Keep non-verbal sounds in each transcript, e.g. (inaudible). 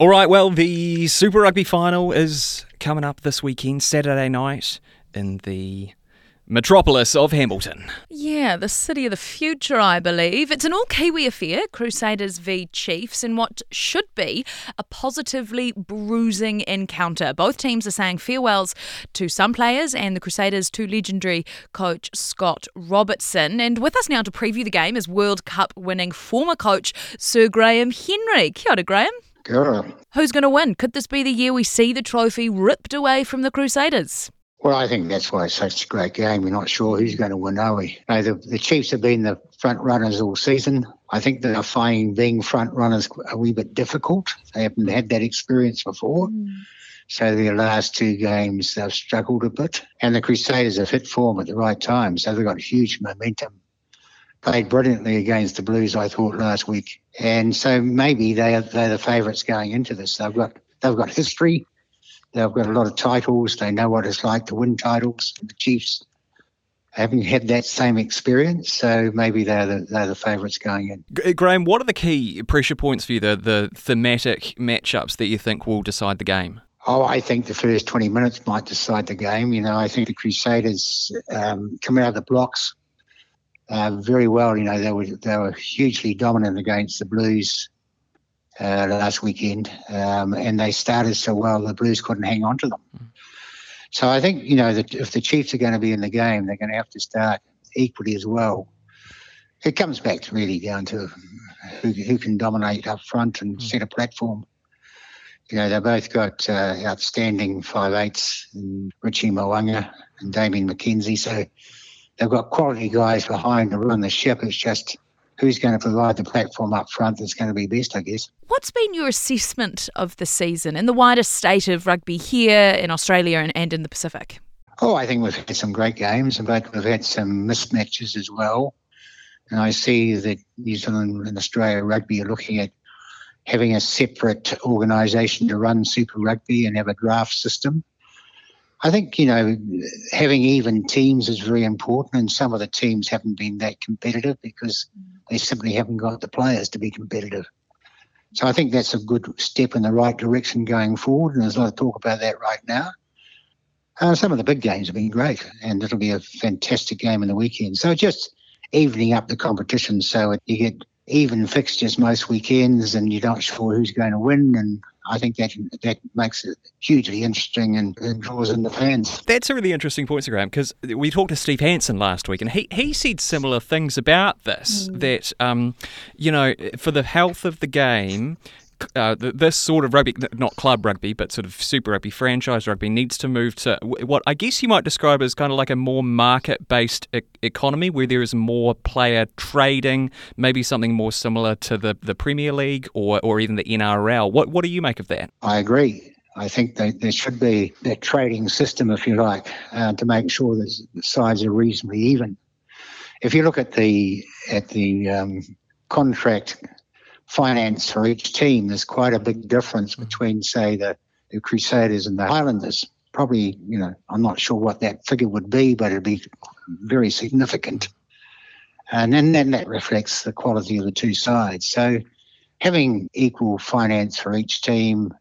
All right, well, the Super Rugby final is coming up this weekend, Saturday night, in the metropolis of Hamilton. Yeah, the city of the future, I believe. It's an all Kiwi affair, Crusaders v Chiefs, in what should be a positively bruising encounter. Both teams are saying farewells to some players and the Crusaders to legendary coach Scott Robertson. And with us now to preview the game is World Cup winning former coach Sir Graham Henry. Kia ora, Graham. Kia. Who's going to win? Could this be the year we see the trophy ripped away from the Crusaders? Well, I think that's why it's such a great game. We're not sure who's going to win, are we? No, the, the Chiefs have been the front runners all season. I think they're finding being front runners a wee bit difficult. They haven't had that experience before. Mm. So their last two games, they've struggled a bit. And the Crusaders have hit form at the right time. So they've got huge momentum. Played brilliantly against the Blues, I thought, last week. And so maybe they are, they're the favourites going into this. They've got they've got history They've got a lot of titles. They know what it's like to win titles. The Chiefs haven't had that same experience, so maybe they're the, they're the favourites going in. Graham, what are the key pressure points for you, the, the thematic matchups that you think will decide the game? Oh, I think the first 20 minutes might decide the game. You know, I think the Crusaders um, come out of the blocks uh, very well. You know, they were they were hugely dominant against the Blues uh, last weekend, um, and they started so well the Blues couldn't hang on to them. Mm. So I think you know that if the Chiefs are going to be in the game, they're going to have to start equally as well. It comes back to really down to who, who can dominate up front and mm. set a platform. You know, they both got uh, outstanding five eights, Richie Mo'unga and Damian McKenzie. So they've got quality guys behind to run the ship. It's just who's going to provide the platform up front that's going to be best, I guess. What's been your assessment of the season in the wider state of rugby here in Australia and, and in the Pacific? Oh, I think we've had some great games, but we've had some mismatches as well. And I see that New Zealand and Australia rugby are looking at having a separate organisation to run Super Rugby and have a draft system. I think, you know, having even teams is very important, and some of the teams haven't been that competitive because they simply haven't got the players to be competitive. So I think that's a good step in the right direction going forward, and there's a lot of talk about that right now. Uh, some of the big games have been great, and it'll be a fantastic game in the weekend. So just evening up the competition so you get even fixtures most weekends, and you're not sure who's going to win, and I think that that makes it hugely interesting and, and draws in the fans. That's a really interesting point, Graham, because we talked to Steve Hansen last week, and he, he said similar things about this. Mm. That um, you know, for the health of the game, uh, this sort of rugby, not club rugby, but sort of super rugby, franchise rugby, needs to move to what I guess you might describe as kind of like a more market based e- economy where there is more player trading, maybe something more similar to the, the Premier League or, or even the NRL. What, what do you make of that? I agree. I think that there should be a trading system, if you like, uh, to make sure that the sides are reasonably even. If you look at the at the um, contract finance for each team, there's quite a big difference mm. between, say, the, the Crusaders and the Highlanders. Probably, you know, I'm not sure what that figure would be, but it'd be very significant. And then, then that reflects the quality of the two sides. So having equal finance for each team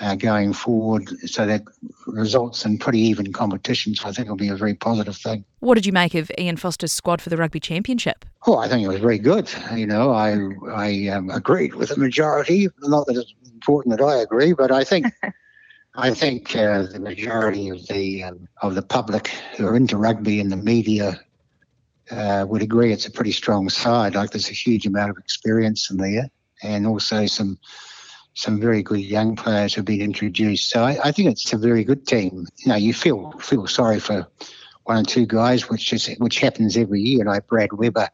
uh, going forward so that results in pretty even competitions, I think it'll be a very positive thing. What did you make of Ian Foster's squad for the Rugby Championship? Oh, I think it was very good. You know, I I um, agreed with the majority. Not that it's important that I agree, but I think (laughs) I think uh, the majority of the um, of the public who are into rugby and the media uh, would agree it's a pretty strong side. Like there's a huge amount of experience in there, and also some some very good young players have been introduced. So I, I, think it's a very good team. You know, you feel feel sorry for one or two guys, which is which happens every year. Like Brad Weber,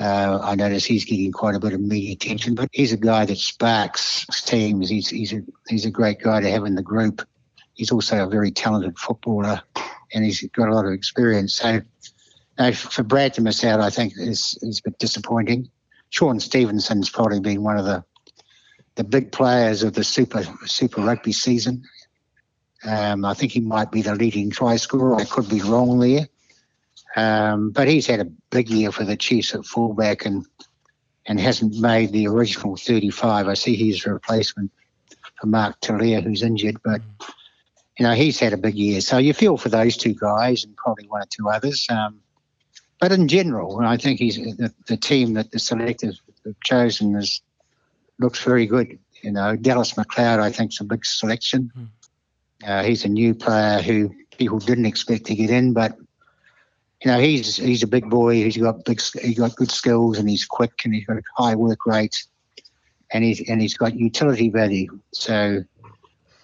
uh, I notice he's getting quite a bit of media attention, but he's a guy that sparks teams. He's he's a he's a great guy to have in the group. He's also a very talented footballer, and he's got a lot of experience. So. Know, for Brad to miss out, I think is is a bit disappointing. Shaun Stevenson's probably been one of the the big players of the Super Super Rugby season. Um, I think he might be the leading try scorer. I could be wrong there. Um, but he's had a big year for the Chiefs at fullback and and hasn't made the original 35. I see he's a replacement for Mark Tele'a, who's injured, but you know he's had a big year. So you feel for those two guys and probably one or two others. Um, but in general, I think he's the, the team that the selectors have chosen is looks very good. You know, Dallas McLeod, I think, is a big selection. Mm. Uh, he's a new player who people didn't expect to get in, but you know, he's he's a big boy. He's got big, he's got good skills, and he's quick, and he's got a high work rate, and he's and he's got utility value. So,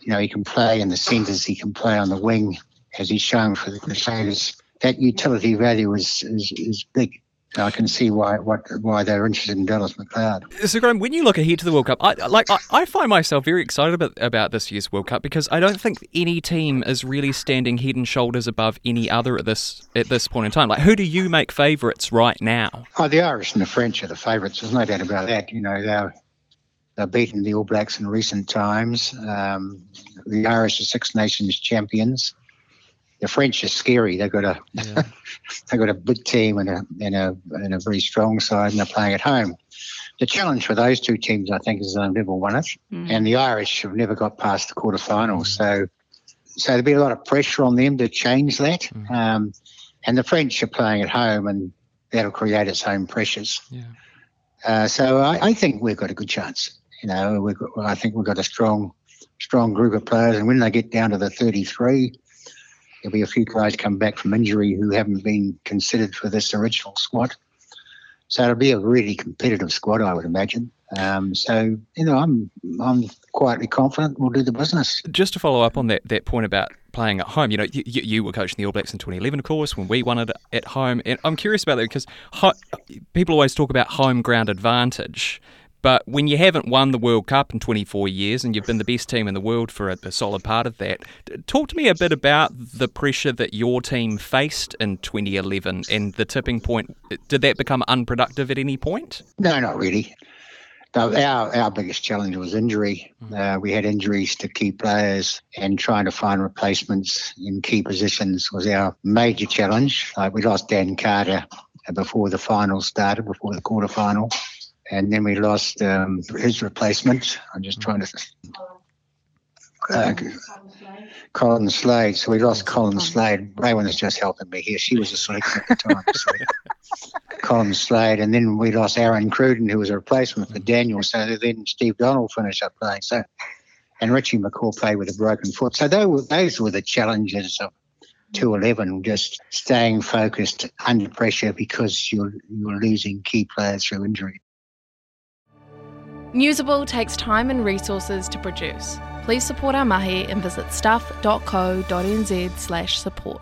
you know, he can play in the centres, he can play on the wing, as he's shown for the Crusaders. That utility value is is, is big. I can see why what why they're interested in Dallas McLeod. So, Graham, when you look ahead to the World Cup, I like I, I find myself very excited about, about this year's World Cup because I don't think any team is really standing head and shoulders above any other at this at this point in time. Like, who do you make favourites right now? Oh, the Irish and the French are the favourites. There's no doubt about that. You know, they're they've beaten the All Blacks in recent times. Um, the Irish are Six Nations champions the French are scary. They've got a yeah. (laughs) they've got a big team and a and a and a very strong side, and they're playing at home. The challenge for those two teams, I think, is they've never won it, mm. and the Irish have never got past the quarterfinals. Mm. So, so there'll be a lot of pressure on them to change that. Mm. Um, and the French are playing at home, and that'll create its own pressures. Yeah. Uh, so I, I, think we've got a good chance. You know, we've got, I think we've got a strong, strong group of players, and when they get down to the 33, there'll be a few guys come back from injury who haven't been considered for this original squad. So it'll be a really competitive squad, I would imagine. Um, so you know, I'm I'm quietly confident we'll do the business. Just to follow up on that that point about playing at home, you know, you, you were coaching the All Blacks in 2011, of course, when we won it at home, and I'm curious about that because ho- people always talk about home ground advantage. But when you haven't won the World Cup in 24 years and you've been the best team in the world for a, a, solid part of that, talk to me a bit about the pressure that your team faced in 2011 and the tipping point. Did that become unproductive at any point? No, not really. No, our, our biggest challenge was injury. Mm. Uh, we had injuries to key players, and trying to find replacements in key positions was our major challenge. Like we lost Dan Carter before the final started, before the quarter final and then we lost um, his replacement. I'm just trying to. Uh, Colin Slade. So we lost Colin Slade. Raewyn is just helping me here. She was a selection at the time. So (laughs) Colin Slade. And then we lost Aaron Cruden, who was a replacement for Daniel. So then Steve Donald finished up playing. So and Richie McCaw played with a broken foot. So those were, those were the challenges of 211, just staying focused under pressure because you're, you're losing key players through injury. Newsable takes time and resources to produce. Please support our mahi and visit stuff.co.nz slash support.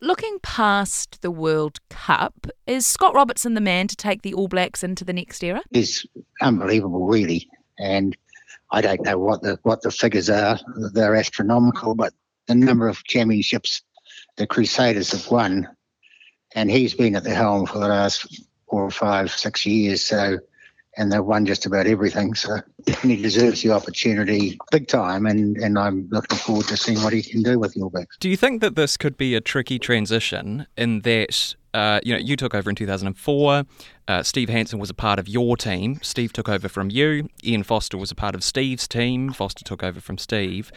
Looking past the World Cup, is Scott Robertson the man to take the All Blacks into the next era? It's unbelievable, really. And I don't know what the what the figures are. They're astronomical, but the number of championships the Crusaders have won, and he's been at the helm for the last four or five, six years. So, and they've won just about everything. So and he deserves the opportunity big time, and, and I'm looking forward to seeing what he can do with All Blacks. Do you think that this could be a tricky transition in that uh, you know, you took over in 2004. Uh, Steve Hansen was a part of your team. Steve took over from you. Ian Foster was a part of Steve's team. Foster took over from Steve.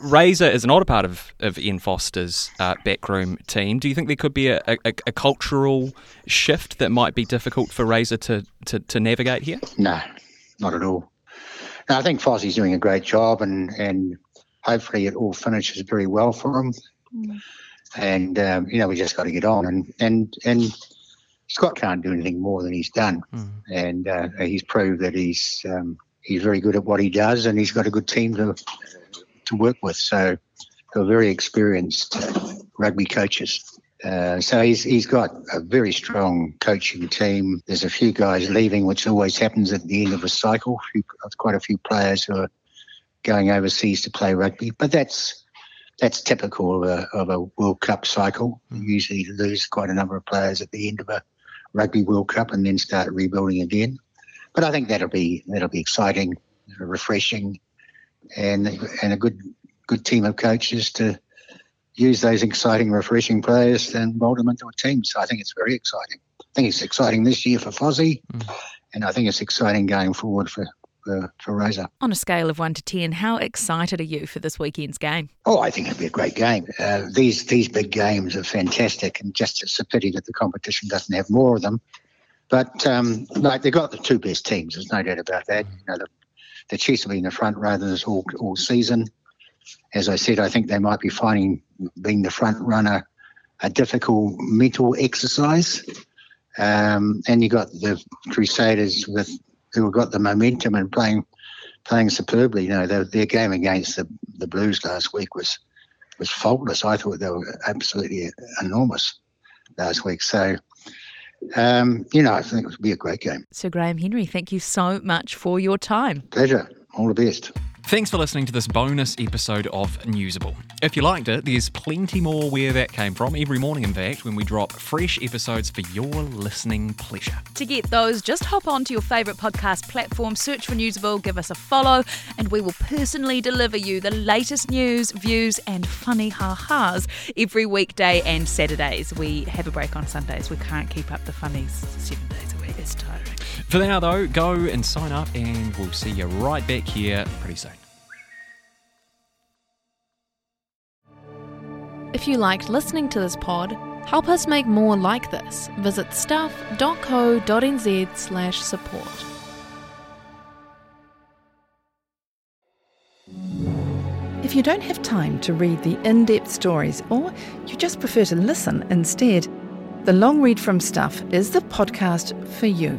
Razor is not a part of, of Ian Foster's uh, backroom team. Do you think there could be a, a, a, cultural shift that might be difficult for Razor to, to, to navigate here? No, not at all. No, I think Fozzie's doing a great job, and, and hopefully it all finishes very well for him. Mm and um, you know we just got to get on. And and and Scott can't do anything more than he's done, mm. and uh, he's proved that he's um, he's very good at what he does, and he's got a good team to to work with. So they're very experienced rugby coaches. Uh, so he's he's got a very strong coaching team. There's a few guys leaving, which always happens at the end of a cycle. quite a few players who are going overseas to play rugby, but that's that's typical of a, of a World Cup cycle. You usually lose quite a number of players at the end of a Rugby World Cup and then start rebuilding again. But I think that'll be that'll be exciting, refreshing, and and a good good team of coaches to use those exciting, refreshing players and mold them into a team. So I think it's very exciting. I think it's exciting this year for Fozzie, mm. and I think it's exciting going forward for Razor. On a scale of 1 to 10, how excited are you for this weekend's game? Oh, I think it'll be a great game. Uh, these these big games are fantastic, and just it's a pity that the competition doesn't have more of them. But um, like they've got the two best teams. There's no doubt about that. You know, the, the Chiefs will be in the front runners all all season. As I said, I think they might be finding being the front runner a difficult mental exercise. Um, and you got the Crusaders with who have got the momentum and playing playing superbly. You know, their, their game against the, the Blues last week was was faultless. I thought they were absolutely enormous last week. So, um, you know, I think it would be a great game. Sir Graham Henry, thank you so much for your time. Pleasure. All the best. Thanks for listening to this bonus episode of Newsable. If you liked it, there's plenty more where that came from every morning, in fact, when we drop fresh episodes for your listening pleasure. To get those, just hop onto your favourite podcast platform, search for Newsable, give us a follow, and we will personally deliver you the latest news, views, and funny ha ha's every weekday and Saturdays. We have a break on Sundays. We can't keep up the funnies seven days a week. It's tiring. For now, though, go and sign up, and we'll see you right back here pretty soon. If you liked listening to this pod, help us make more like this. Visit stuff.co.nz slash support. If you don't have time to read the in depth stories or you just prefer to listen instead, the Long Read from Stuff is the podcast for you.